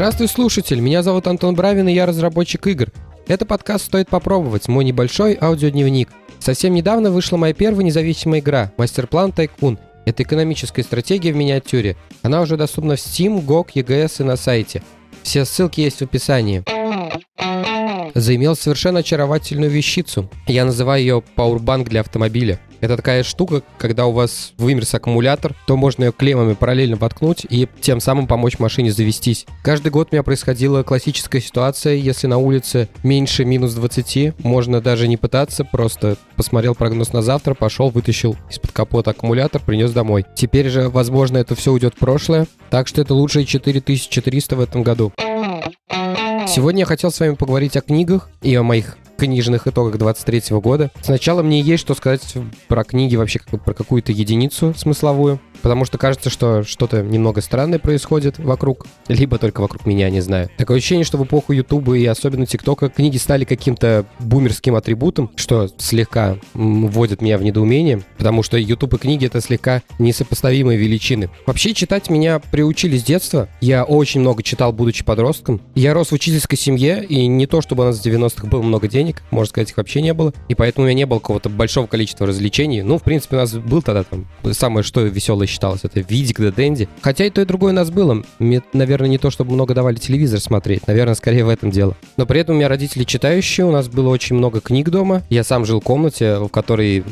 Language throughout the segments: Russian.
Здравствуй, слушатель! Меня зовут Антон Бравин, и я разработчик игр. Это подкаст «Стоит попробовать», мой небольшой аудиодневник. Совсем недавно вышла моя первая независимая игра «Мастер-план Тайкун». Это экономическая стратегия в миниатюре. Она уже доступна в Steam, GOG, EGS и на сайте. Все ссылки есть в описании заимел совершенно очаровательную вещицу. Я называю ее Powerbank для автомобиля. Это такая штука, когда у вас вымерз аккумулятор, то можно ее клеммами параллельно воткнуть и тем самым помочь машине завестись. Каждый год у меня происходила классическая ситуация, если на улице меньше минус 20, можно даже не пытаться, просто посмотрел прогноз на завтра, пошел, вытащил из-под капота аккумулятор, принес домой. Теперь же, возможно, это все уйдет в прошлое, так что это лучшие 4400 в этом году. Сегодня я хотел с вами поговорить о книгах и о моих книжных итогах 23 года. Сначала мне есть что сказать про книги вообще, как, про какую-то единицу смысловую. Потому что кажется, что что-то немного странное происходит вокруг, либо только вокруг меня, не знаю. Такое ощущение, что в эпоху Ютуба и особенно ТикТока книги стали каким-то бумерским атрибутом, что слегка вводит меня в недоумение, потому что Ютуб и книги — это слегка несопоставимые величины. Вообще читать меня приучили с детства. Я очень много читал, будучи подростком. Я рос в учительской семье, и не то, чтобы у нас в 90-х было много денег, можно сказать, их вообще не было. И поэтому у меня не было какого-то большого количества развлечений. Ну, в принципе, у нас был тогда там самое что веселое считалось, это Видик да Дэнди. Хотя и то, и другое у нас было. Мне, наверное, не то, чтобы много давали телевизор смотреть, наверное, скорее в этом дело. Но при этом у меня родители читающие, у нас было очень много книг дома. Я сам жил в комнате, в которой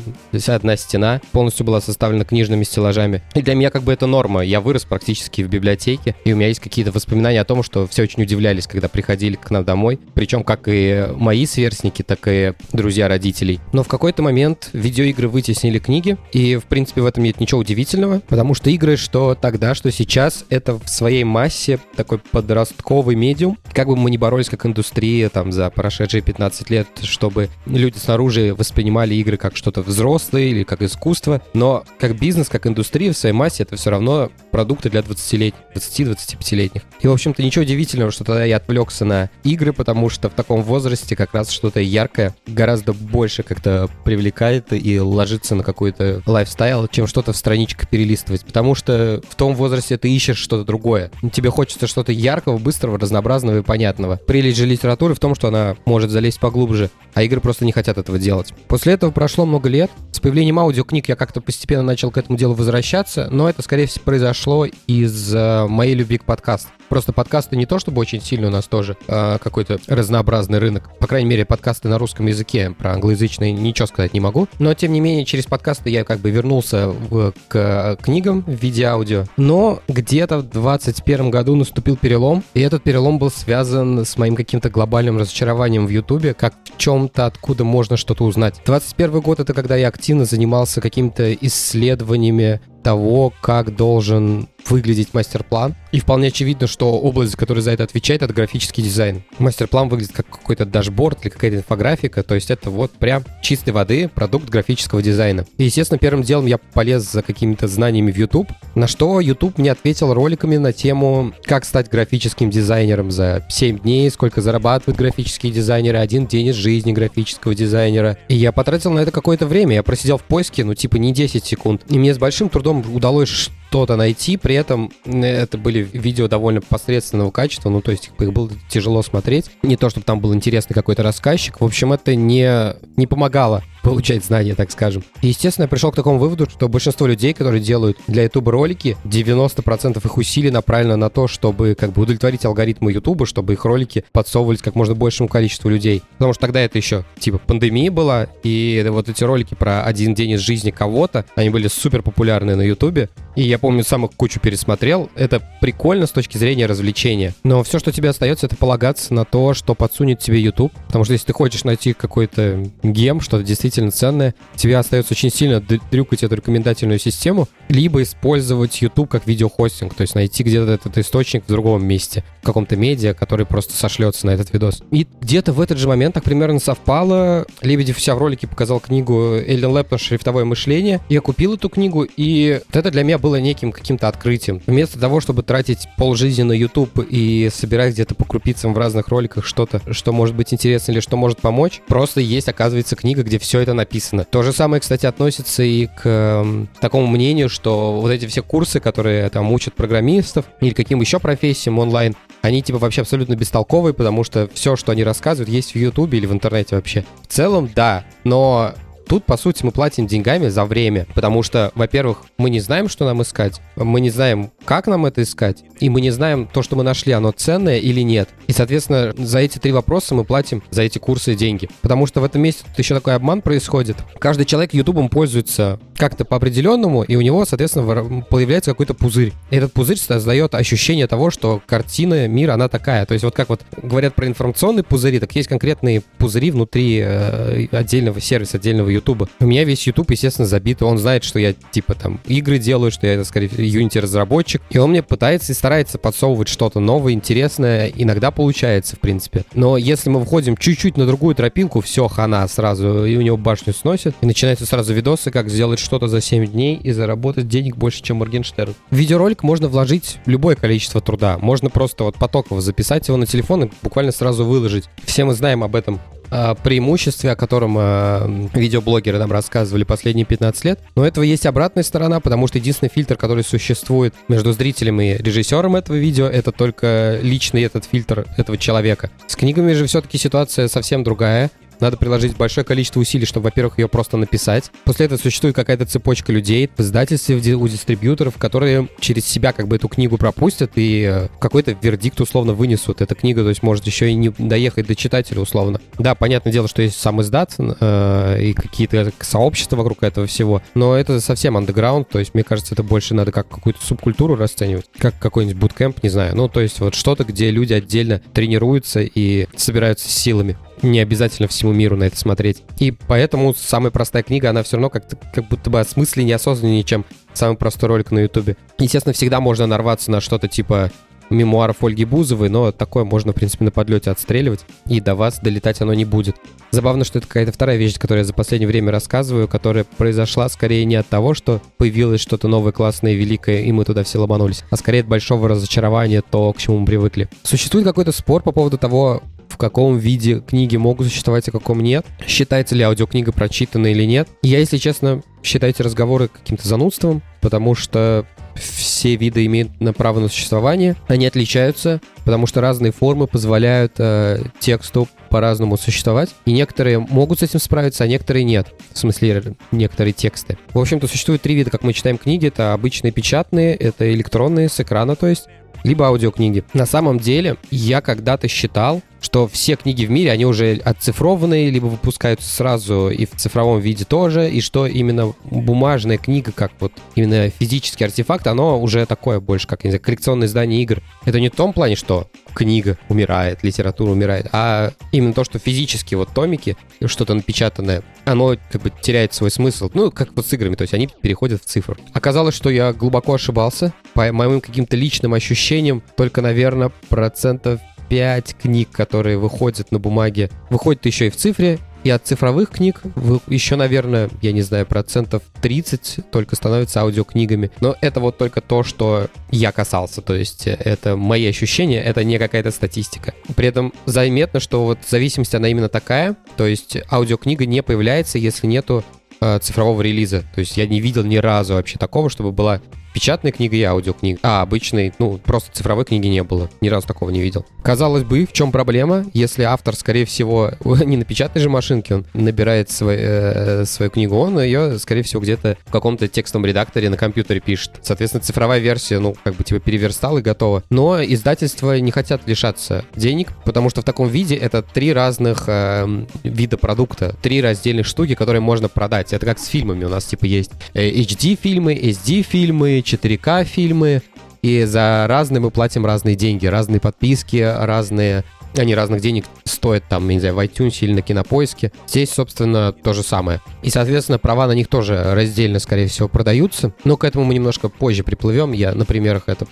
одна стена полностью была составлена книжными стеллажами. И для меня как бы это норма. Я вырос практически в библиотеке, и у меня есть какие-то воспоминания о том, что все очень удивлялись, когда приходили к нам домой. Причем как и мои сверстники, так и друзья родителей. Но в какой-то момент видеоигры вытеснили книги, и в принципе в этом нет ничего удивительного, Потому что игры, что тогда, что сейчас, это в своей массе такой подростковый медиум. Как бы мы ни боролись как индустрия там за прошедшие 15 лет, чтобы люди снаружи воспринимали игры как что-то взрослое или как искусство, но как бизнес, как индустрия в своей массе это все равно продукты для 20-летних, 20-25-летних. И, в общем-то, ничего удивительного, что тогда я отвлекся на игры, потому что в таком возрасте как раз что-то яркое гораздо больше как-то привлекает и ложится на какой-то лайфстайл, чем что-то в страничках перелистывать перелистывать, потому что в том возрасте ты ищешь что-то другое. Тебе хочется что-то яркого, быстрого, разнообразного и понятного. Прелесть же литературы в том, что она может залезть поглубже, а игры просто не хотят этого делать. После этого прошло много лет. С появлением аудиокниг я как-то постепенно начал к этому делу возвращаться, но это, скорее всего, произошло из э, моей любви к подкасту. Просто подкасты не то чтобы очень сильно у нас тоже а какой-то разнообразный рынок. По крайней мере, подкасты на русском языке. Про англоязычные ничего сказать не могу. Но, тем не менее, через подкасты я как бы вернулся в, к книгам в виде аудио. Но где-то в 2021 году наступил перелом. И этот перелом был связан с моим каким-то глобальным разочарованием в Ютубе, как в чем-то, откуда можно что-то узнать. 21 год — это когда я активно занимался какими-то исследованиями того, как должен выглядеть мастер-план. И вполне очевидно, что область, которая за это отвечает, это графический дизайн. Мастер-план выглядит как какой-то дашборд или какая-то инфографика, то есть это вот прям чистой воды продукт графического дизайна. И, естественно, первым делом я полез за какими-то знаниями в YouTube, на что YouTube мне ответил роликами на тему, как стать графическим дизайнером за 7 дней, сколько зарабатывают графические дизайнеры, один день из жизни графического дизайнера. И я потратил на это какое-то время, я просидел в поиске, ну типа не 10 секунд. И мне с большим трудом удалось что-то найти, при этом это были видео довольно посредственного качества, ну, то есть их было тяжело смотреть. Не то, чтобы там был интересный какой-то рассказчик. В общем, это не, не помогало получать знания, так скажем. И, естественно, я пришел к такому выводу, что большинство людей, которые делают для YouTube ролики, 90% их усилий направлено на то, чтобы как бы удовлетворить алгоритмы YouTube, чтобы их ролики подсовывались как можно большему количеству людей. Потому что тогда это еще типа пандемия была, и вот эти ролики про один день из жизни кого-то, они были супер популярны на YouTube. И я помню, сам их кучу пересмотрел. Это прикольно с точки зрения развлечения. Но все, что тебе остается, это полагаться на то, что подсунет тебе YouTube. Потому что если ты хочешь найти какой-то гем, что-то действительно действительно ценное, тебе остается очень сильно дрюкать эту рекомендательную систему, либо использовать YouTube как видеохостинг, то есть найти где-то этот источник в другом месте, в каком-то медиа, который просто сошлется на этот видос. И где-то в этот же момент так примерно совпало. Лебедев вся в ролике показал книгу Эллен Лэптон «Шрифтовое мышление». Я купил эту книгу, и вот это для меня было неким каким-то открытием. Вместо того, чтобы тратить полжизни на YouTube и собирать где-то по крупицам в разных роликах что-то, что может быть интересно или что может помочь, просто есть, оказывается, книга, где все это написано. То же самое, кстати, относится и к э, такому мнению, что вот эти все курсы, которые там учат программистов или каким еще профессиям онлайн, они типа вообще абсолютно бестолковые, потому что все, что они рассказывают, есть в Ютубе или в интернете вообще. В целом, да, но Тут, по сути, мы платим деньгами за время, потому что, во-первых, мы не знаем, что нам искать, мы не знаем, как нам это искать, и мы не знаем, то, что мы нашли, оно ценное или нет. И, соответственно, за эти три вопроса мы платим за эти курсы деньги. Потому что в этом месте тут еще такой обман происходит. Каждый человек Ютубом пользуется как-то по определенному, и у него, соответственно, появляется какой-то пузырь. И этот пузырь создает ощущение того, что картина мира, она такая. То есть вот как вот говорят про информационные пузыри, так есть конкретные пузыри внутри э, отдельного сервиса, отдельного Ютуба. У меня весь Ютуб, естественно, забит. Он знает, что я, типа, там, игры делаю, что я, скорее, Unity разработчик. И он мне пытается и старается подсовывать что-то новое, интересное. Иногда получается, в принципе. Но если мы выходим чуть-чуть на другую тропинку, все, хана сразу, и у него башню сносит. И начинаются сразу видосы, как сделать что-то за 7 дней и заработать денег больше, чем Моргенштерн. В видеоролик можно вложить любое количество труда. Можно просто вот потоково записать его на телефон и буквально сразу выложить. Все мы знаем об этом преимуществе, о котором э, видеоблогеры нам рассказывали последние 15 лет. Но этого есть обратная сторона, потому что единственный фильтр, который существует между зрителем и режиссером этого видео, это только личный этот фильтр этого человека. С книгами же все-таки ситуация совсем другая. Надо приложить большое количество усилий, чтобы, во-первых, ее просто написать. После этого существует какая-то цепочка людей в издательстве, у дистрибьюторов, которые через себя как бы эту книгу пропустят и э, какой-то вердикт условно вынесут. Эта книга, то есть, может еще и не доехать до читателя условно. Да, понятное дело, что есть сам издат э, и какие-то сообщества вокруг этого всего, но это совсем андеграунд, то есть, мне кажется, это больше надо как какую-то субкультуру расценивать, как какой-нибудь буткемп, не знаю. Ну, то есть, вот что-то, где люди отдельно тренируются и собираются силами не обязательно всему миру на это смотреть. И поэтому самая простая книга, она все равно как-то как будто бы осмысленнее, осознаннее, чем самый простой ролик на Ютубе. Естественно, всегда можно нарваться на что-то типа мемуаров Ольги Бузовой, но такое можно, в принципе, на подлете отстреливать, и до вас долетать оно не будет. Забавно, что это какая-то вторая вещь, которую я за последнее время рассказываю, которая произошла скорее не от того, что появилось что-то новое, классное, великое, и мы туда все ломанулись, а скорее от большого разочарования то, к чему мы привыкли. Существует какой-то спор по поводу того, в каком виде книги могут существовать, а каком нет. Считается ли аудиокнига прочитанной или нет. Я, если честно, считаю эти разговоры каким-то занудством, потому что все виды имеют на право на существование. Они отличаются, потому что разные формы позволяют э, тексту по-разному существовать. И некоторые могут с этим справиться, а некоторые нет. В смысле, некоторые тексты. В общем-то, существует три вида, как мы читаем книги. Это обычные печатные, это электронные, с экрана, то есть либо аудиокниги. На самом деле, я когда-то считал, что все книги в мире, они уже отцифрованные, либо выпускаются сразу и в цифровом виде тоже, и что именно бумажная книга, как вот именно физический артефакт, оно уже такое больше, как, не знаю, коллекционное издание игр. Это не в том плане, что книга умирает, литература умирает, а именно то, что физически вот томики, что-то напечатанное, оно как бы теряет свой смысл. Ну, как вот с играми, то есть они переходят в цифру. Оказалось, что я глубоко ошибался. По моим каким-то личным ощущениям, только, наверное, процентов 5 книг, которые выходят на бумаге, выходят еще и в цифре, и от цифровых книг еще, наверное, я не знаю, процентов 30 только становятся аудиокнигами. Но это вот только то, что я касался. То есть это мои ощущения, это не какая-то статистика. При этом заметно, что вот зависимость, она именно такая. То есть аудиокнига не появляется, если нету э, цифрового релиза. То есть я не видел ни разу вообще такого, чтобы была печатной книги и аудиокниг. А обычной, ну, просто цифровой книги не было. Ни разу такого не видел. Казалось бы, в чем проблема, если автор, скорее всего, не на печатной же машинке, он набирает свой, э, свою книгу, он ее, скорее всего, где-то в каком-то текстовом редакторе на компьютере пишет. Соответственно, цифровая версия, ну, как бы типа переверстал и готово. Но издательства не хотят лишаться денег, потому что в таком виде это три разных э, вида продукта, три раздельных штуки, которые можно продать. Это как с фильмами у нас, типа, есть HD-фильмы, э, SD-фильмы, 4К фильмы, и за разные мы платим разные деньги, разные подписки, разные они разных денег стоят там, не знаю, в iTunes или на Кинопоиске. Здесь, собственно, то же самое. И, соответственно, права на них тоже раздельно, скорее всего, продаются. Но к этому мы немножко позже приплывем, я на примерах это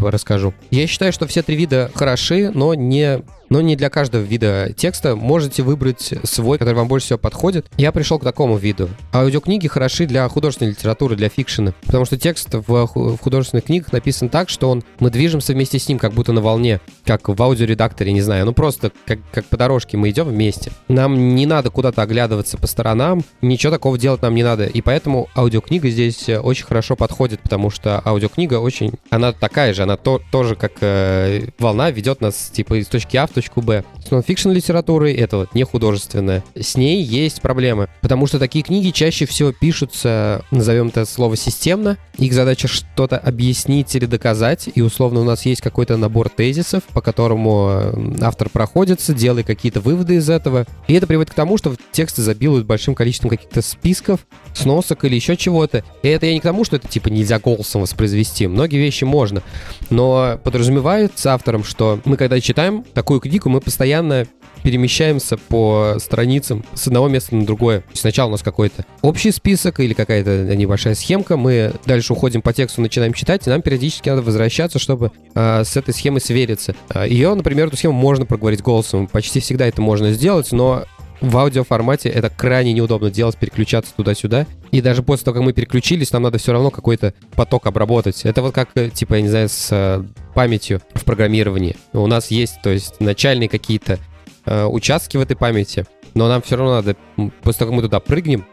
расскажу. Я считаю, что все три вида хороши, но не но не для каждого вида текста. Можете выбрать свой, который вам больше всего подходит. Я пришел к такому виду. Аудиокниги хороши для художественной литературы, для фикшена, потому что текст в, в художественных книгах написан так, что он мы движемся вместе с ним, как будто на волне, как в аудиоредакторе, не знаю. Ну просто как, как по дорожке мы идем вместе. Нам не надо куда-то оглядываться по сторонам, ничего такого делать нам не надо. И поэтому аудиокнига здесь очень хорошо подходит, потому что аудиокнига очень... Она такая же, она то, тоже как э, волна ведет нас типа из точки А в точку точку Б. С нонфикшн литературой это вот не художественная. С ней есть проблемы, потому что такие книги чаще всего пишутся, назовем это слово системно. Их задача что-то объяснить или доказать, и условно у нас есть какой-то набор тезисов, по которому э, автор проходится, делает какие-то выводы из этого. И это приводит к тому, что тексты забилуют большим количеством каких-то списков, сносок или еще чего-то. И это я не к тому, что это типа нельзя голосом воспроизвести. Многие вещи можно. Но подразумевается автором, что мы когда читаем такую книгу, Вику мы постоянно перемещаемся по страницам с одного места на другое. Сначала у нас какой-то общий список или какая-то небольшая схемка, мы дальше уходим по тексту, начинаем читать, и нам периодически надо возвращаться, чтобы э, с этой схемой свериться. А, Ее, например, эту схему можно проговорить голосом, почти всегда это можно сделать, но в аудиоформате это крайне неудобно делать, переключаться туда-сюда. И даже после того, как мы переключились, нам надо все равно какой-то поток обработать. Это вот как, э, типа, я не знаю, с э, памятью в программировании. У нас есть, то есть, начальные какие-то э, участки в этой памяти, но нам все равно надо, после того, как мы туда прыгнем,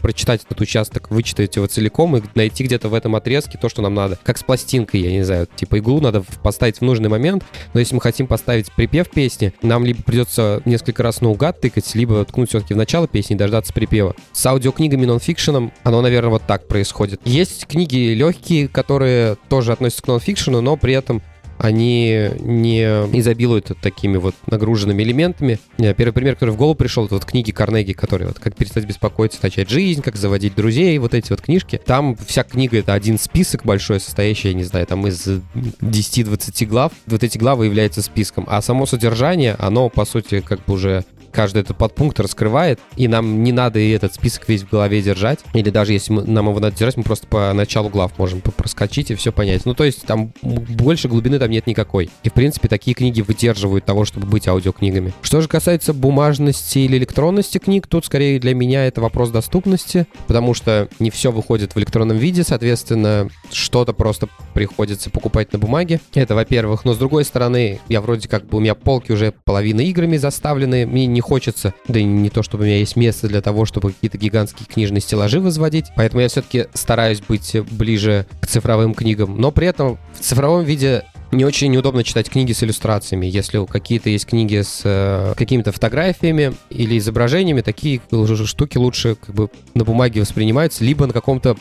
прочитать этот участок, вычитать его целиком и найти где-то в этом отрезке то, что нам надо. Как с пластинкой, я не знаю, типа иглу надо поставить в нужный момент, но если мы хотим поставить припев песни, нам либо придется несколько раз наугад тыкать, либо ткнуть все-таки в начало песни и дождаться припева. С аудиокнигами нонфикшеном оно, наверное, вот так происходит. Есть книги легкие, которые тоже относятся к нонфикшену, но при этом они не изобилуют такими вот нагруженными элементами. Первый пример, который в голову пришел, это вот книги Карнеги, которые вот «Как перестать беспокоиться, начать жизнь», «Как заводить друзей», вот эти вот книжки. Там вся книга — это один список большой, состоящий, я не знаю, там из 10-20 глав. Вот эти главы являются списком. А само содержание, оно, по сути, как бы уже каждый этот подпункт раскрывает, и нам не надо и этот список весь в голове держать. Или даже если мы, нам его надо держать, мы просто по началу глав можем проскочить и все понять. Ну, то есть там больше глубины там нет никакой. И, в принципе, такие книги выдерживают того, чтобы быть аудиокнигами. Что же касается бумажности или электронности книг, тут скорее для меня это вопрос доступности, потому что не все выходит в электронном виде, соответственно, что-то просто приходится покупать на бумаге. Это, во-первых. Но, с другой стороны, я вроде как бы, у меня полки уже половина играми заставлены, мне не хочется, да и не то, чтобы у меня есть место для того, чтобы какие-то гигантские книжные стеллажи возводить, поэтому я все-таки стараюсь быть ближе к цифровым книгам, но при этом в цифровом виде не очень неудобно читать книги с иллюстрациями. Если какие-то есть книги с э, какими-то фотографиями или изображениями, такие штуки лучше как бы на бумаге воспринимаются, либо на каком-то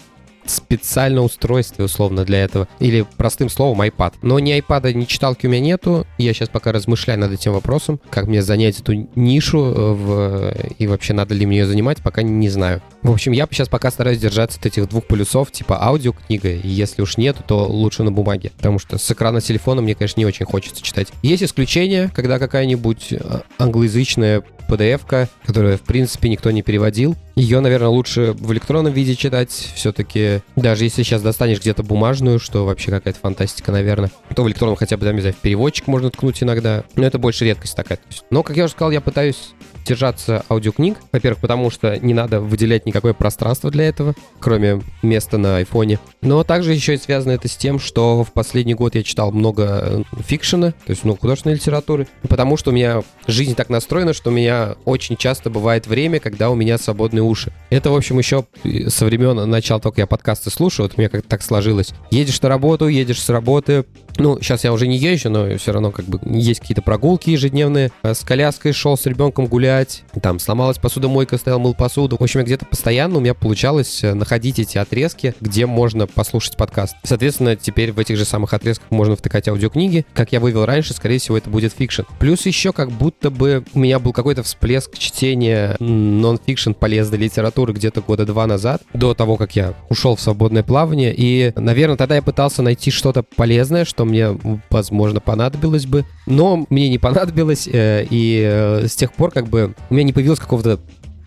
специальное устройство, условно, для этого. Или простым словом iPad. Но ни iPad, ни читалки у меня нету. Я сейчас пока размышляю над этим вопросом, как мне занять эту нишу э, в... и вообще надо ли мне ее занимать, пока не знаю. В общем, я сейчас пока стараюсь держаться от этих двух полюсов, типа аудиокнига, и если уж нету, то лучше на бумаге, потому что с экрана телефона мне, конечно, не очень хочется читать. Есть исключения, когда какая-нибудь э, англоязычная PDF-ка, которую, в принципе, никто не переводил. Ее, наверное, лучше в электронном виде читать. Все-таки, даже если сейчас достанешь где-то бумажную, что вообще какая-то фантастика, наверное, то в электронном хотя бы, там, не знаю, в переводчик можно ткнуть иногда. Но это больше редкость такая. Но, как я уже сказал, я пытаюсь держаться аудиокниг. Во-первых, потому что не надо выделять никакое пространство для этого, кроме места на айфоне. Но также еще и связано это с тем, что в последний год я читал много э, фикшена, то есть много художественной литературы, потому что у меня жизнь так настроена, что у меня очень часто бывает время, когда у меня свободные уши. Это, в общем, еще со времен начала только я подкасты слушаю, вот у меня как-то так сложилось. Едешь на работу, едешь с работы, ну, сейчас я уже не езжу, но все равно как бы есть какие-то прогулки ежедневные. Э, с коляской шел с ребенком гулять. Там сломалась посудомойка, стоял, мыл посуду. В общем, где-то постоянно у меня получалось э, находить эти отрезки, где можно послушать подкаст. Соответственно, теперь в этих же самых отрезках можно втыкать аудиокниги. Как я вывел раньше, скорее всего, это будет фикшн. Плюс еще как будто бы у меня был какой-то всплеск чтения нон-фикшн полезной литературы где-то года два назад, до того, как я ушел в свободное плавание. И, наверное, тогда я пытался найти что-то полезное, что мне, возможно, понадобилось бы. Но мне не понадобилось, э, и э, с тех пор как бы у меня не появилось какого-то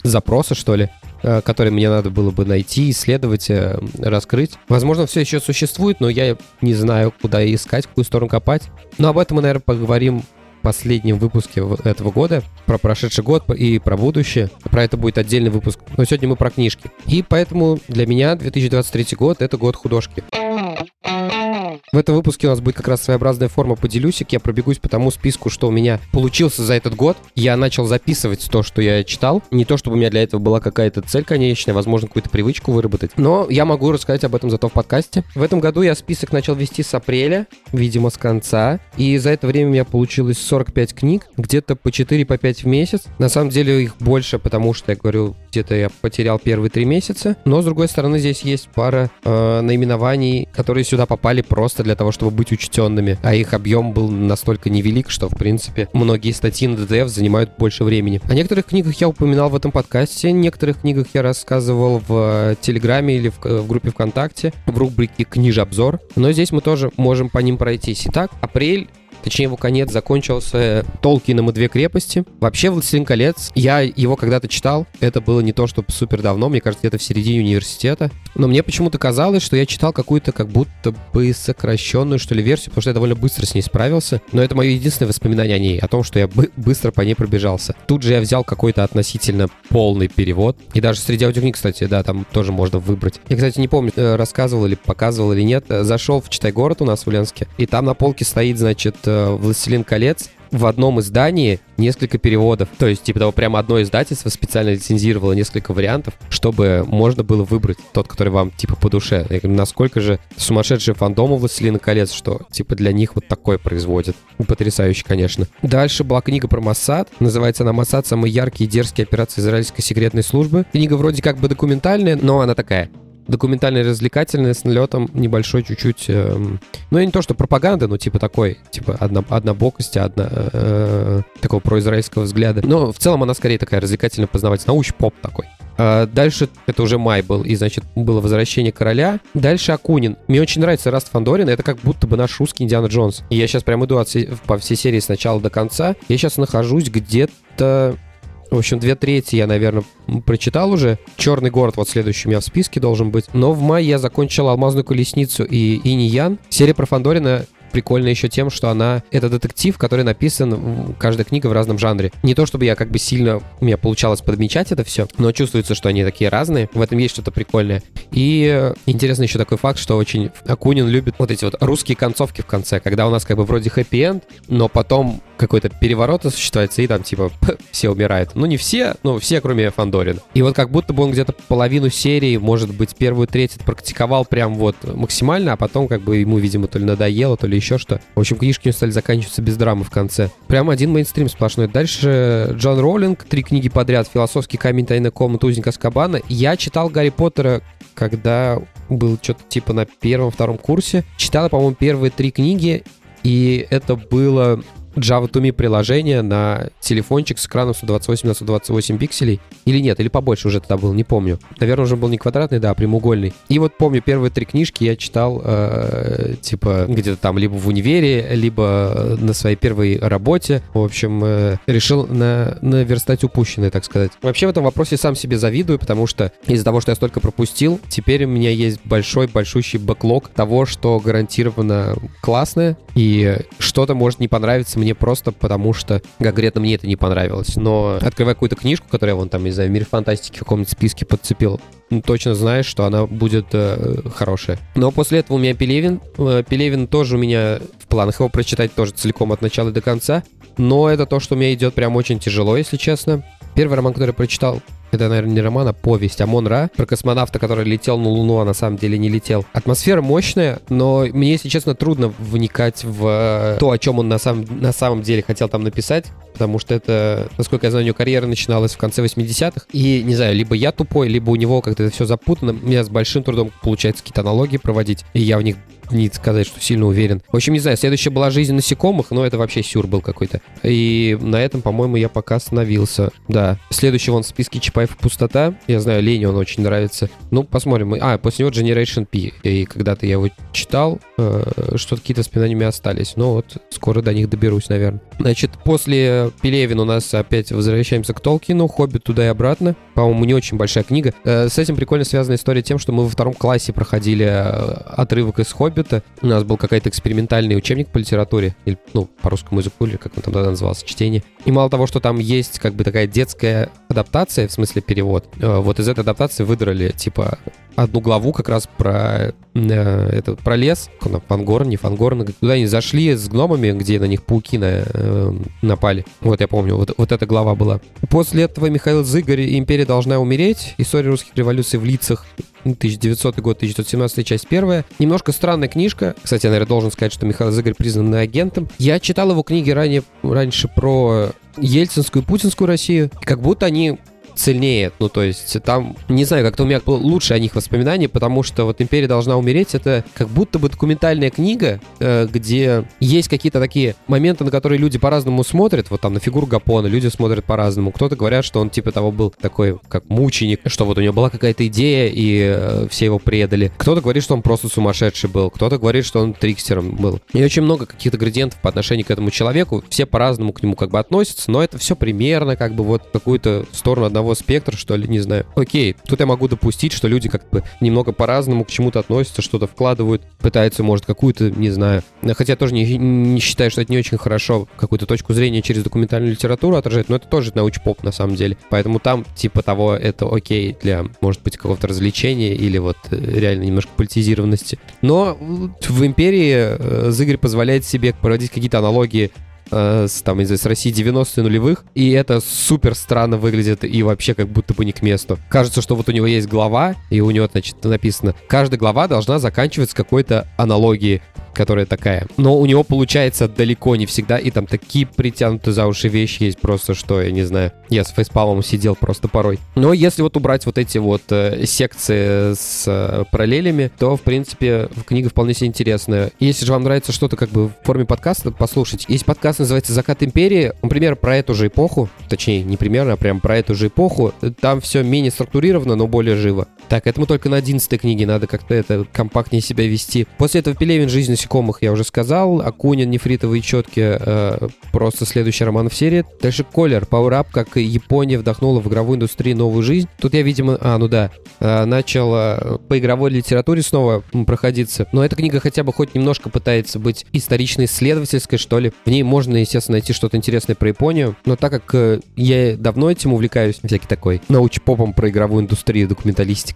запроса, что ли, э, который мне надо было бы найти, исследовать, раскрыть. Возможно, все еще существует, но я не знаю, куда искать, в какую сторону копать. Но об этом мы, наверное, поговорим в последнем выпуске этого года про прошедший год и про будущее. Про это будет отдельный выпуск. Но сегодня мы про книжки. И поэтому для меня 2023 год — это год художки. В этом выпуске у нас будет как раз своеобразная форма поделюсик. Я пробегусь по тому списку, что у меня получился за этот год. Я начал записывать то, что я читал. Не то, чтобы у меня для этого была какая-то цель конечная, возможно, какую-то привычку выработать. Но я могу рассказать об этом зато в подкасте. В этом году я список начал вести с апреля, видимо, с конца. И за это время у меня получилось 45 книг, где-то по 4 по 5 в месяц. На самом деле их больше, потому что, я говорю, где-то я потерял первые 3 месяца. Но, с другой стороны, здесь есть пара э, наименований, которые сюда попали просто просто для того, чтобы быть учтенными, а их объем был настолько невелик, что, в принципе, многие статьи на DTF занимают больше времени. О некоторых книгах я упоминал в этом подкасте, о некоторых книгах я рассказывал в Телеграме или в, в группе ВКонтакте в рубрике «Книжобзор», но здесь мы тоже можем по ним пройтись. Итак, апрель точнее его конец закончился Толкином и две крепости. Вообще «Властелин колец», я его когда-то читал, это было не то, чтобы супер давно, мне кажется, где-то в середине университета, но мне почему-то казалось, что я читал какую-то как будто бы сокращенную, что ли, версию, потому что я довольно быстро с ней справился, но это мое единственное воспоминание о ней, о том, что я бы быстро по ней пробежался. Тут же я взял какой-то относительно полный перевод, и даже среди аудиокниг, кстати, да, там тоже можно выбрать. Я, кстати, не помню, э, рассказывал или показывал или нет, зашел в «Читай город» у нас в Ульяновске, и там на полке стоит, значит, Э, «Властелин колец», в одном издании несколько переводов. То есть, типа того, прямо одно издательство специально лицензировало несколько вариантов, чтобы можно было выбрать тот, который вам, типа, по душе. Я говорю, насколько же сумасшедшие фандомы «Властелина колец», что, типа, для них вот такое производят. Потрясающе, конечно. Дальше была книга про Моссад. Называется она «Моссад. Самые яркие и дерзкие операции израильской секретной службы». Книга вроде как бы документальная, но она такая документальный развлекательный с налетом небольшой чуть-чуть, э, ну не то что пропаганда, но типа такой, типа одно, однобокости, одно, э, такого произраильского взгляда. Но в целом она скорее такая развлекательно познавательная, науч-поп такой. А дальше, это уже май был, и, значит, было «Возвращение короля». Дальше Акунин. Мне очень нравится Раст Фандорин, это как будто бы наш русский Индиана Джонс. И я сейчас прям иду от, по всей серии с начала до конца. Я сейчас нахожусь где-то в общем, две трети я, наверное, прочитал уже. «Черный город» вот следующий у меня в списке должен быть. Но в мае я закончил «Алмазную колесницу» и «Ини Ян». Серия про Фандорина прикольна еще тем, что она это детектив, который написан каждая книга в разном жанре. Не то чтобы я как бы сильно у меня получалось подмечать это все, но чувствуется, что они такие разные. В этом есть что-то прикольное. И интересно еще такой факт, что очень Акунин любит вот эти вот русские концовки в конце, когда у нас как бы вроде хэппи-энд, но потом какой-то переворот осуществляется, и там типа все умирают. Ну, не все, но все, кроме Фандорина. И вот как будто бы он где-то половину серии, может быть, первую треть практиковал прям вот максимально, а потом как бы ему, видимо, то ли надоело, то ли еще что. В общем, книжки стали заканчиваться без драмы в конце. Прям один мейнстрим сплошной. Дальше Джон Роллинг, три книги подряд, «Философский камень, тайная комната, узник Аскабана». Я читал Гарри Поттера, когда был что-то типа на первом-втором курсе. Читал, по-моему, первые три книги, и это было Java to Me приложение на телефончик с экраном 128 на 128 пикселей. Или нет, или побольше уже тогда был, не помню. Наверное, уже был не квадратный, да, а прямоугольный. И вот помню, первые три книжки я читал, э, типа, где-то там либо в универе, либо на своей первой работе. В общем, э, решил на, наверстать упущенное, так сказать. Вообще в этом вопросе сам себе завидую, потому что из-за того, что я столько пропустил, теперь у меня есть большой-большущий бэклог того, что гарантированно классное, и что-то может не понравиться мне просто потому, что конкретно мне это не понравилось. Но открывая какую-то книжку, которую я вон там, не знаю, в мире фантастики в каком-нибудь списке подцепил, ну, точно знаешь, что она будет э, хорошая. Но после этого у меня Пелевин. Э, Пелевин тоже у меня в планах его прочитать тоже целиком от начала до конца. Но это то, что у меня идет прям очень тяжело, если честно. Первый роман, который я прочитал, это, наверное, не роман, а повесть Амон Ра про космонавта, который летел на Луну, а на самом деле не летел. Атмосфера мощная, но мне, если честно, трудно вникать в то, о чем он на самом, на самом деле хотел там написать, потому что это, насколько я знаю, у него карьера начиналась в конце 80-х. И, не знаю, либо я тупой, либо у него как-то это все запутано. У меня с большим трудом получается какие-то аналогии проводить, и я в них не сказать, что сильно уверен. В общем, не знаю, следующая была «Жизнь насекомых», но это вообще сюр был какой-то. И на этом, по-моему, я пока остановился. Да. Следующий вон в списке Life пустота. Я знаю, Лене он очень нравится. Ну, посмотрим. А, после него Generation P. И когда-то я его читал, э, что-то какие-то воспоминания остались. Но вот скоро до них доберусь, наверное. Значит, после Пелевин у нас опять возвращаемся к Толкину, Хоббит туда и обратно. По-моему, не очень большая книга. Э, с этим прикольно связана история тем, что мы во втором классе проходили э, отрывок из Хоббита. У нас был какой-то экспериментальный учебник по литературе, или, ну, по русскому языку, или как он там тогда назывался, чтение. И мало того, что там есть как бы такая детская адаптация, в смысле перевод, э, вот из этой адаптации выдрали, типа, одну главу как раз про э, это, про лес, Фангорн, не Фангорн, туда они зашли с гномами, где на них пауки на, э, напали. Вот я помню, вот, вот эта глава была. После этого Михаил Зыгорь «Империя должна умереть», история русских революций в лицах, 1900 год, 1917 часть первая. Немножко странная книжка. Кстати, я, наверное, должен сказать, что Михаил Зыгорь признан агентом. Я читал его книги ранее, раньше про ельцинскую и путинскую Россию. Как будто они цельнее. Ну, то есть там, не знаю, как-то у меня лучше о них воспоминаний, потому что вот «Империя должна умереть» — это как будто бы документальная книга, э, где есть какие-то такие моменты, на которые люди по-разному смотрят. Вот там на фигуру Гапона люди смотрят по-разному. Кто-то говорят, что он типа того был такой, как мученик, что вот у него была какая-то идея, и э, все его предали. Кто-то говорит, что он просто сумасшедший был. Кто-то говорит, что он трикстером был. И очень много каких-то градиентов по отношению к этому человеку. Все по-разному к нему как бы относятся, но это все примерно как бы вот какую-то сторону одного одного спектра, что ли, не знаю. Окей, тут я могу допустить, что люди как бы немного по-разному к чему-то относятся, что-то вкладывают, пытаются, может, какую-то, не знаю. Хотя тоже не, не считаю, что это не очень хорошо какую-то точку зрения через документальную литературу отражать, но это тоже науч-поп на самом деле. Поэтому там, типа того, это окей для, может быть, какого-то развлечения или вот э, реально немножко политизированности. Но в «Империи» э, Зыгорь позволяет себе проводить какие-то аналогии э, с, там, из России 90-х нулевых, и это супер странно выглядит и вообще как будто бы не к месту. Кажется, что вот у него есть глава, и у него, значит, написано, каждая глава должна заканчиваться какой-то аналогией которая такая. Но у него получается далеко не всегда, и там такие притянутые за уши вещи есть просто, что, я не знаю, я с фейспалом сидел просто порой. Но если вот убрать вот эти вот э, секции с э, параллелями, то, в принципе, книга вполне себе интересная. Если же вам нравится что-то как бы в форме подкаста, послушайте. Есть подкаст, называется «Закат империи». Он примерно про эту же эпоху, точнее, не примерно, а прям про эту же эпоху. Там все менее структурировано, но более живо. Так, этому только на 11 книге надо как-то это компактнее себя вести. После этого Пелевин «Жизнь насекомых» я уже сказал. Акунин, нефритовые четки, э, просто следующий роман в серии. Дальше Колер, Power как Япония вдохнула в игровую индустрию новую жизнь. Тут я, видимо, а, ну да, э, начал э, по игровой литературе снова проходиться. Но эта книга хотя бы хоть немножко пытается быть исторично-исследовательской, что ли. В ней можно, естественно, найти что-то интересное про Японию. Но так как э, я давно этим увлекаюсь, всякий такой науч-попом про игровую индустрию,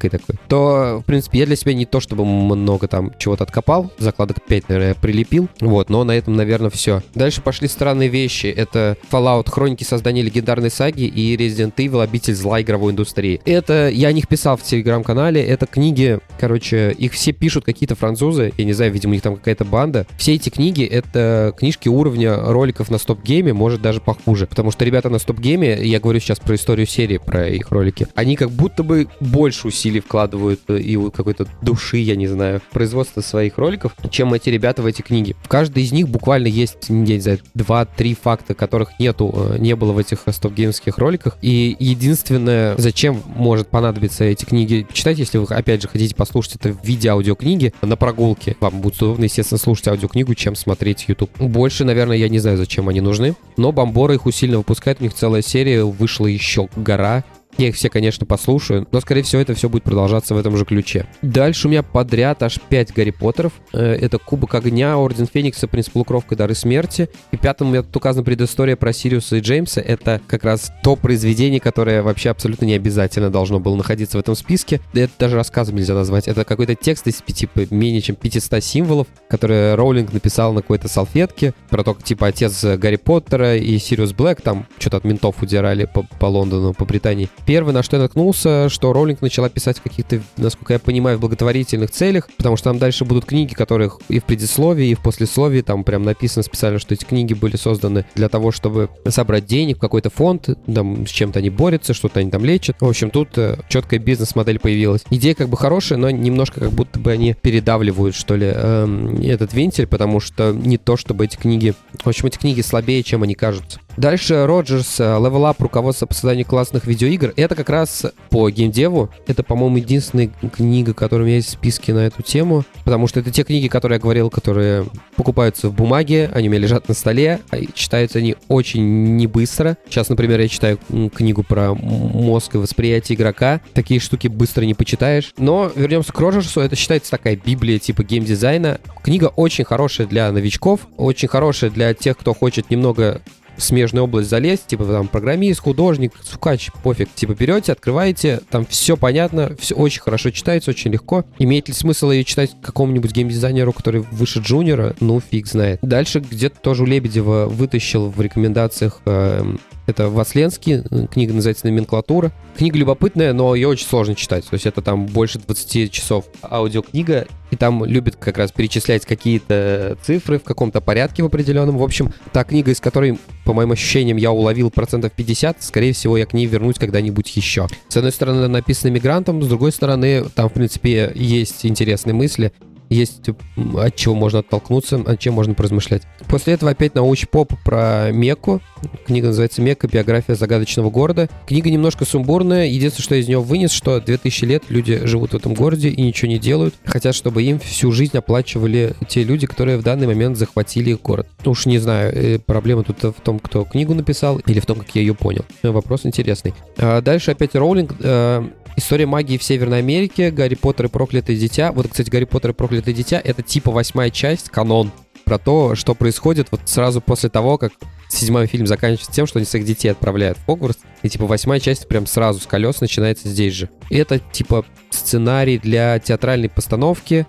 документалистикой такой, то, в принципе, я для себя не то чтобы много там чего-то откопал, закладок 5 5, наверное, прилепил. Вот, но на этом, наверное, все. Дальше пошли странные вещи. Это Fallout, хроники создания легендарной саги и Resident Evil, обитель зла игровой индустрии. Это, я о них писал в телеграм-канале, это книги, короче, их все пишут какие-то французы, я не знаю, видимо, у них там какая-то банда. Все эти книги — это книжки уровня роликов на стоп-гейме, может даже похуже. Потому что ребята на стоп-гейме, я говорю сейчас про историю серии, про их ролики, они как будто бы больше усилий вкладывают и какой-то души, я не знаю, в производство своих роликов, чем эти ребята в эти книги. В каждой из них буквально есть, я не знаю, два-три факта, которых нету, э, не было в этих стоп-геймских роликах. И единственное, зачем может понадобиться эти книги читать, если вы, опять же, хотите послушать это в виде аудиокниги на прогулке. Вам будет удобно, естественно, слушать аудиокнигу, чем смотреть YouTube. Больше, наверное, я не знаю, зачем они нужны. Но Бомбора их усиленно выпускает, у них целая серия, вышла еще гора я их все, конечно, послушаю, но, скорее всего, это все будет продолжаться в этом же ключе. Дальше у меня подряд аж 5 Гарри Поттеров. Э, это Кубок Огня, Орден Феникса, Принц Полукровка и Дары Смерти. И пятым у меня тут указана предыстория про Сириуса и Джеймса. Это как раз то произведение, которое вообще абсолютно не обязательно должно было находиться в этом списке. Это даже рассказом нельзя назвать. Это какой-то текст из типа менее чем 500 символов, которые Роулинг написал на какой-то салфетке. Про то, как типа отец Гарри Поттера и Сириус Блэк там что-то от ментов удирали по, по Лондону, по Британии. Первый, на что я наткнулся, что Роллинг начала писать в каких-то, насколько я понимаю, в благотворительных целях, потому что там дальше будут книги, которых и в предисловии, и в послесловии там прям написано специально, что эти книги были созданы для того, чтобы собрать денег в какой-то фонд, там с чем-то они борются, что-то они там лечат. В общем, тут э, четкая бизнес-модель появилась. Идея как бы хорошая, но немножко как будто бы они передавливают, что ли, э, этот вентиль, потому что не то, чтобы эти книги... В общем, эти книги слабее, чем они кажутся. Дальше Роджерс, э, Level Up, руководство по созданию классных видеоигр. Это как раз по геймдеву. Это, по-моему, единственная книга, которая у меня есть в списке на эту тему. Потому что это те книги, которые я говорил, которые покупаются в бумаге, они у меня лежат на столе, а читаются они очень не быстро. Сейчас, например, я читаю книгу про мозг и восприятие игрока. Такие штуки быстро не почитаешь. Но вернемся к Роджерсу. Это считается такая библия типа геймдизайна. Книга очень хорошая для новичков, очень хорошая для тех, кто хочет немного смежную область залезть, типа там программист, художник, сукач, пофиг. Типа берете, открываете, там все понятно, все очень хорошо читается, очень легко. Имеет ли смысл ее читать какому-нибудь геймдизайнеру, который выше джуниора? Ну, фиг знает. Дальше где-то тоже у Лебедева вытащил в рекомендациях э, это Васленский, книга называется «Номенклатура». Книга любопытная, но ее очень сложно читать. То есть это там больше 20 часов аудиокнига, и там любят как раз перечислять какие-то цифры в каком-то порядке в определенном. В общем, та книга, из которой, по моим ощущениям, я уловил процентов 50, скорее всего, я к ней вернусь когда-нибудь еще. С одной стороны, она написана мигрантом, с другой стороны, там, в принципе, есть интересные мысли есть от чего можно оттолкнуться, от чем можно поразмышлять. После этого опять науч-поп про Мекку. Книга называется «Мекка. Биография загадочного города». Книга немножко сумбурная. Единственное, что из нее вынес, что 2000 лет люди живут в этом городе и ничего не делают. Хотят, чтобы им всю жизнь оплачивали те люди, которые в данный момент захватили их город. Уж не знаю, э, проблема тут в том, кто книгу написал или в том, как я ее понял. Вопрос интересный. А дальше опять Роулинг э, История магии в Северной Америке, Гарри Поттер и Проклятое Дитя. Вот, кстати, Гарри Поттер и Проклятое Дитя — это типа восьмая часть, канон, про то, что происходит вот сразу после того, как седьмой фильм заканчивается тем, что они своих детей отправляют в Хогвартс, и типа восьмая часть прям сразу с колес начинается здесь же. И это типа сценарий для театральной постановки,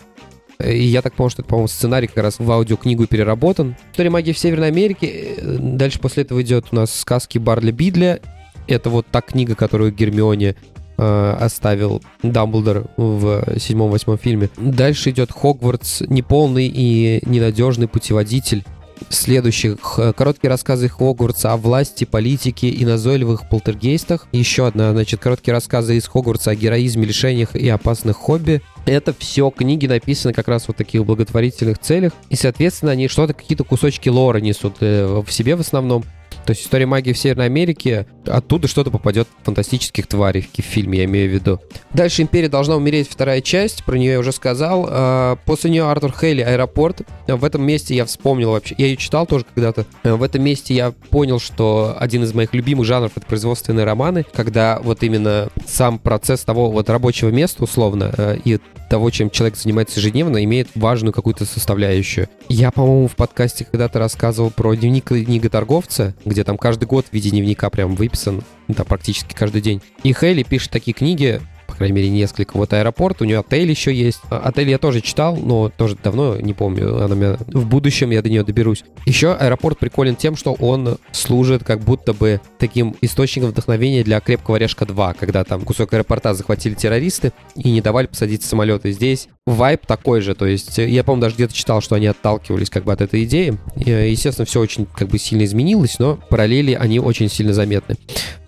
и я так понял, что это, по-моему, сценарий как раз в аудиокнигу переработан. История магии в Северной Америке. Дальше после этого идет у нас сказки Барли Бидля. Это вот та книга, которую Гермионе э, оставил Дамблдор в седьмом-восьмом фильме. Дальше идет Хогвартс, неполный и ненадежный путеводитель следующих короткие рассказы Хогвартса о власти, политике и назойливых полтергейстах. Еще одна, значит, короткие рассказы из Хогвартса о героизме, лишениях и опасных хобби. Это все книги написаны как раз в вот таких благотворительных целях. И, соответственно, они что-то, какие-то кусочки лора несут э, в себе в основном. То есть история магии в Северной Америке, оттуда что-то попадет фантастических тварей в фильме, я имею в виду. Дальше «Империя должна умереть» вторая часть, про нее я уже сказал. А, после нее Артур Хейли «Аэропорт». В этом месте я вспомнил вообще, я ее читал тоже когда-то. В этом месте я понял, что один из моих любимых жанров — это производственные романы, когда вот именно сам процесс того вот рабочего места, условно, и того, чем человек занимается ежедневно, имеет важную какую-то составляющую. Я, по-моему, в подкасте когда-то рассказывал про дневник книготорговца, где там каждый год в виде дневника прям выписан, да, практически каждый день. И Хейли пишет такие книги, по крайней мере, несколько. Вот аэропорт, у нее отель еще есть. А, отель я тоже читал, но тоже давно не помню. Она меня... В будущем я до нее доберусь. Еще аэропорт приколен тем, что он служит как будто бы таким источником вдохновения для «Крепкого орешка 2», когда там кусок аэропорта захватили террористы и не давали посадить самолеты. Здесь вайп такой же, то есть я, по-моему, даже где-то читал, что они отталкивались как бы от этой идеи. Естественно, все очень как бы сильно изменилось, но параллели, они очень сильно заметны.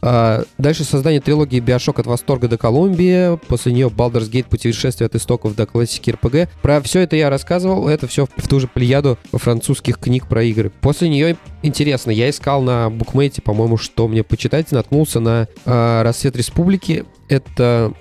А, дальше создание трилогии Bioshock от восторга до Колумбии, после нее Baldur's Gate путешествие от истоков до классики РПГ. Про все это я рассказывал, это все в ту же плеяду французских книг про игры. После нее интересно, я искал на букмейте, по-моему, что мне почитать, наткнулся на э, «Рассвет Республики». Это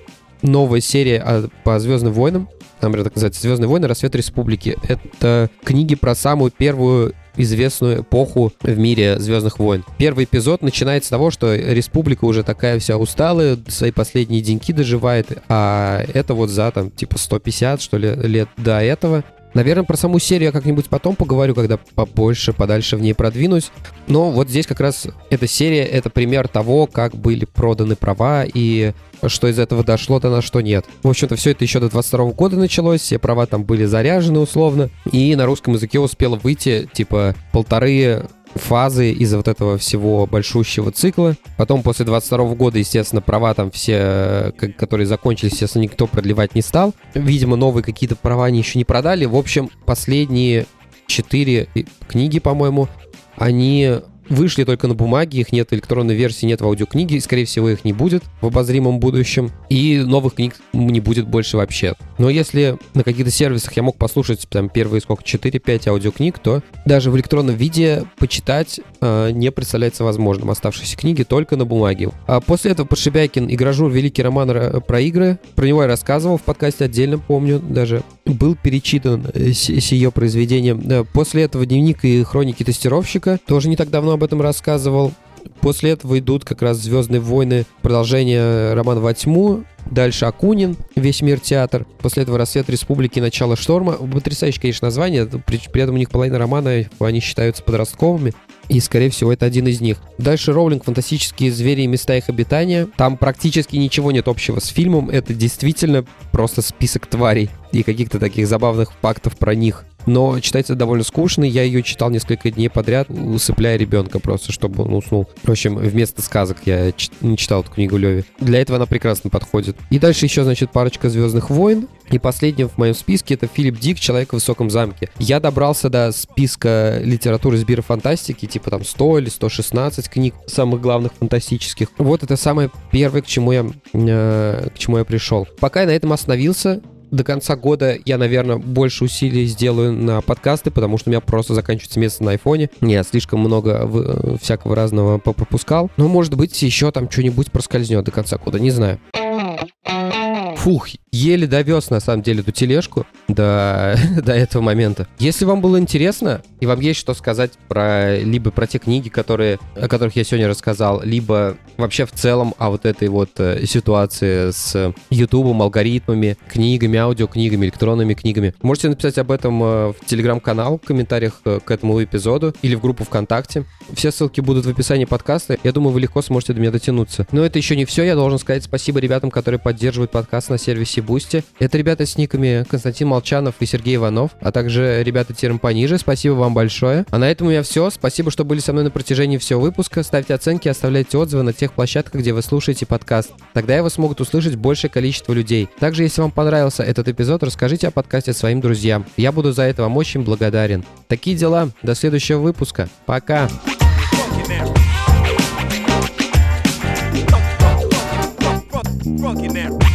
новая серия по Звездным войнам например, так называется «Звездные войны. Рассвет Республики». Это книги про самую первую известную эпоху в мире Звездных войн. Первый эпизод начинается с того, что республика уже такая вся усталая, свои последние деньки доживает, а это вот за там типа 150 что ли лет до этого Наверное, про саму серию я как-нибудь потом поговорю, когда побольше, подальше в ней продвинусь. Но вот здесь как раз эта серия — это пример того, как были проданы права и что из этого дошло, то на что нет. В общем-то, все это еще до 22 года началось, все права там были заряжены условно, и на русском языке успело выйти, типа, полторы фазы из-за вот этого всего большущего цикла. Потом после 22 года, естественно, права там все, которые закончились, естественно, никто продлевать не стал. Видимо, новые какие-то права они еще не продали. В общем, последние четыре книги, по-моему, они вышли только на бумаге, их нет в электронной версии, нет в аудиокниге, и, скорее всего, их не будет в обозримом будущем, и новых книг не будет больше вообще. Но если на каких-то сервисах я мог послушать там первые сколько, 4-5 аудиокниг, то даже в электронном виде почитать э, не представляется возможным. Оставшиеся книги только на бумаге. А после этого Подшибякин и Гражур «Великий роман про игры», про него я рассказывал в подкасте отдельно, помню, даже был перечитан э, сие произведение. После этого дневник и хроники тестировщика, тоже не так давно об этом рассказывал. После этого идут как раз «Звездные войны», продолжение романа «Во тьму», Дальше Акунин, Весь мир театр. После этого Рассвет Республики, Начало шторма. Потрясающее, конечно, название. При, при этом у них половина романа, они считаются подростковыми. И, скорее всего, это один из них. Дальше Роулинг «Фантастические звери и места их обитания». Там практически ничего нет общего с фильмом. Это действительно просто список тварей и каких-то таких забавных фактов про них но читается довольно скучно. Я ее читал несколько дней подряд, усыпляя ребенка просто, чтобы он уснул. В общем, вместо сказок я не читал эту книгу Леви. Для этого она прекрасно подходит. И дальше еще, значит, парочка «Звездных войн». И последним в моем списке это Филипп Дик «Человек в высоком замке». Я добрался до списка литературы Сбира фантастики, типа там 100 или 116 книг самых главных фантастических. Вот это самое первое, к чему я, э, к чему я пришел. Пока я на этом остановился, до конца года я, наверное, больше усилий сделаю на подкасты, потому что у меня просто заканчивается место на айфоне. Я слишком много в, всякого разного попропускал. Но, может быть, еще там что-нибудь проскользнет до конца года, не знаю. Фух, еле довез, на самом деле, эту тележку до, до этого момента. Если вам было интересно, и вам есть что сказать про либо про те книги, которые, о которых я сегодня рассказал, либо вообще в целом о вот этой вот э, ситуации с Ютубом, алгоритмами, книгами, аудиокнигами, электронными книгами, можете написать об этом э, в телеграм-канал, в комментариях э, к этому эпизоду или в группу ВКонтакте. Все ссылки будут в описании подкаста. Я думаю, вы легко сможете до меня дотянуться. Но это еще не все. Я должен сказать спасибо ребятам, которые поддерживают подкаст на сервисе Boosty. Это ребята с никами Константин Молчанов и Сергей Иванов, а также ребята тиром пониже. Спасибо вам большое. А на этом у меня все. Спасибо, что были со мной на протяжении всего выпуска. Ставьте оценки, оставляйте отзывы на тех площадках, где вы слушаете подкаст. Тогда его смогут услышать большее количество людей. Также, если вам понравился этот эпизод, расскажите о подкасте своим друзьям. Я буду за это вам очень благодарен. Такие дела. До следующего выпуска. Пока. Funky now.